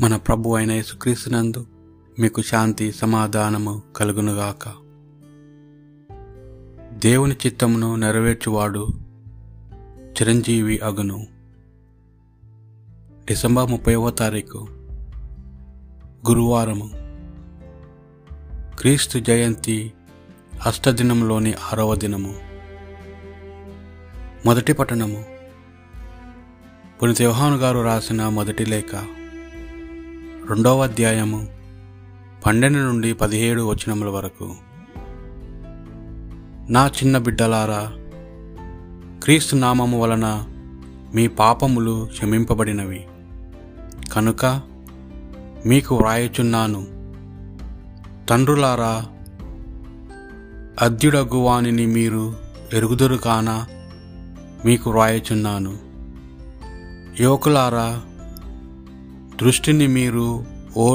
మన ప్రభు అయిన యేసుక్రీస్తునందు మీకు శాంతి సమాధానము కలుగునుగాక. దేవుని చిత్తమును నెరవేర్చువాడు చిరంజీవి అగును. డిసెంబర్ ముప్పైవ తారీఖు గురువారము. క్రీస్తు జయంతి అష్టదినంలోని ఆరవ దినము. మొదటి పట్టణము. పునిత యోహాను గారు రాసిన మొదటి లేఖ. రెండవ అధ్యాయము పన్నెండు నుండి పదిహేడు వచనముల వరకు. నా చిన్న బిడ్డలారా క్రీస్తు నామము వలన మీ పాపములు క్షమింపబడినవి. కనుక మీకు వ్రాయుచున్నాను తండ్రులారా అద్యుడగువానిని మీరు ఎరుగుదురు కాన మీకు వ్రాయుచున్నాను. యువకులారా దృష్టిని మీరు ఓ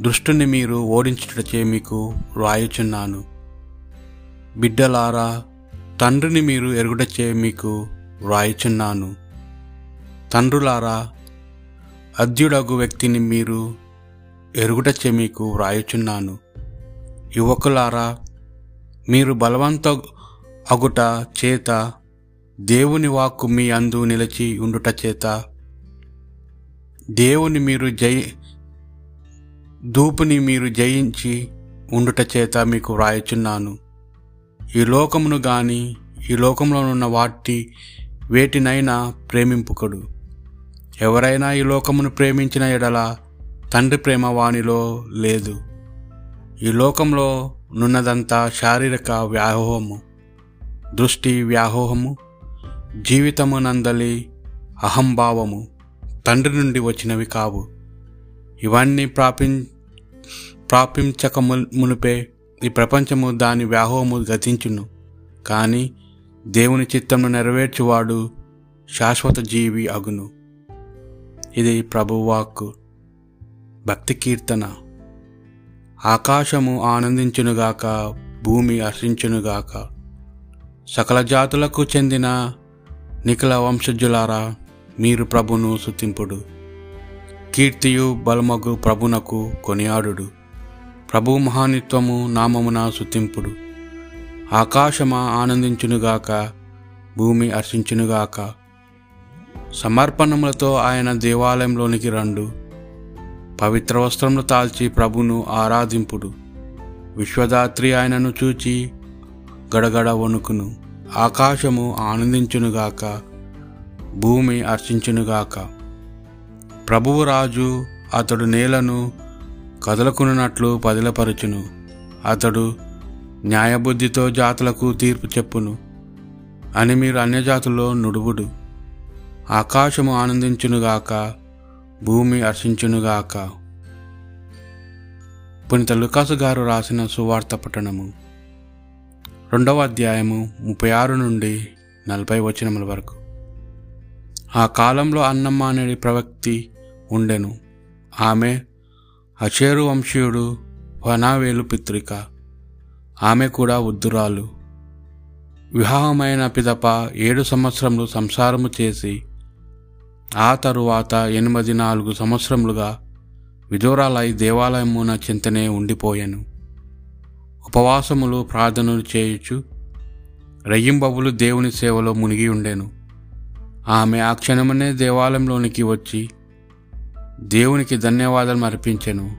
దృష్టిని మీరు ఓడించుటచే మీకు వ్రాయుచున్నాను బిడ్డలారా తండ్రిని మీరు ఎరుగుటచే మీకు వ్రాయుచున్నాను తండ్రులారా అద్యుడగు వ్యక్తిని మీరు ఎరుగుటచే మీకు వ్రాయుచున్నాను యువకులారా మీరు బలవంత అగుట చేత దేవుని వాక్కు మీ అందు నిలిచి ఉండుట చేత దేవుని మీరు జయ దూపుని మీరు జయించి ఉండుట చేత మీకు వ్రాయుచున్నాను. ఈ లోకమును గాని ఈ లోకంలో ఉన్న వాటి వేటినైనా ప్రేమింపుకడు. ఎవరైనా ఈ లోకమును ప్రేమించిన ఎడల తండ్రి ప్రేమ వానిలో లేదు. ఈ లోకంలో నున్నదంతా శారీరక వ్యాహోహము దృష్టి వ్యాహోహము జీవితమునందలి అహంభావము. తండ్రి నుండి వచ్చినవి కావు. ఇవన్నీ ప్రాపిం ప్రాపించక మునిపే ఈ ప్రపంచము దాని వ్యాహోము గతించును. కానీ దేవుని చిత్తమును నెరవేర్చువాడు శాశ్వత జీవి అగును. ఇది ప్రభువాక్కు. భక్తి కీర్తన. ఆకాశము ఆనందించునుగాక భూమి హర్షించునుగాక. సకల జాతులకు చెందిన నిఖిల వంశజులారా మీరు ప్రభును సుతింపుడు కీర్తియు బలమగు ప్రభునకు కొనియాడుడు. ప్రభు మహానిత్వము నామమున సుతింపుడు ఆకాశమా ఆనందించునుగాక భూమి హర్షించునుగాక సమర్పణములతో ఆయన దేవాలయంలోనికి రండు. పవిత్ర వస్త్రములు తాల్చి ప్రభును ఆరాధింపుడు. విశ్వదాత్రి ఆయనను చూచి గడగడ వణుకును. ఆకాశము ఆనందించునుగాక భూమి హర్షించునుగాక ప్రభువు రాజు అతడు నేలను కదలకున్నట్లు పదిలపరచును. అతడు న్యాయబుద్ధితో జాతులకు తీర్పు చెప్పును. అని మీరు అన్యజాతుల్లో నుడువుడు. ఆకాశము ఆనందించునుగాక భూమి హర్షించునుగాక పునిత లుకాసు గారు రాసిన సువార్త పట్టణము. రెండవ అధ్యాయము ముప్పై ఆరు నుండి నలభై వచనముల వరకు. ఆ కాలంలో అన్నమ్మ అనే ప్రవక్తి ఉండెను. ఆమె అచేరు వంశీయుడు వనావేలు పిత్రిక ఆమె కూడా ఉద్దురాలు వివాహమైన పిదప ఏడు సంవత్సరములు సంసారము చేసి ఆ తరువాత ఎనిమిది నాలుగు సంవత్సరములుగా విదూరాలై దేవాలయమున చింతనే ఉండిపోయాను. ఉపవాసములు ప్రార్థనలు చేయుచు రయ్యింబవులు దేవుని సేవలో మునిగి ఉండెను. ఆమె ఆ క్షణమనే దేవాలయంలోనికి వచ్చి దేవునికి ధన్యవాదాలు అర్పించెను.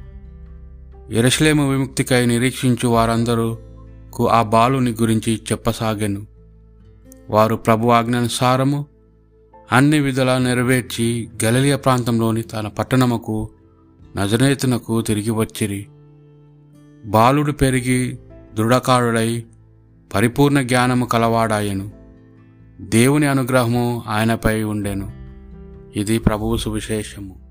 ఎరసలేము విముక్తికై నిరీక్షించు వారందరూకు ఆ బాలుని గురించి చెప్పసాగాను. వారు ప్రభు ఆజ్ఞానుసారము అన్ని విధులా నెరవేర్చి గలలియ ప్రాంతంలోని తన పట్టణముకు నజనేతునకు తిరిగి వచ్చిరి. బాలుడు పెరిగి దృఢకారుడై పరిపూర్ణ జ్ఞానము కలవాడాయను. దేవుని అనుగ్రహము ఆయనపై ఉండెను. ఇది ప్రభువు సువిశేషము.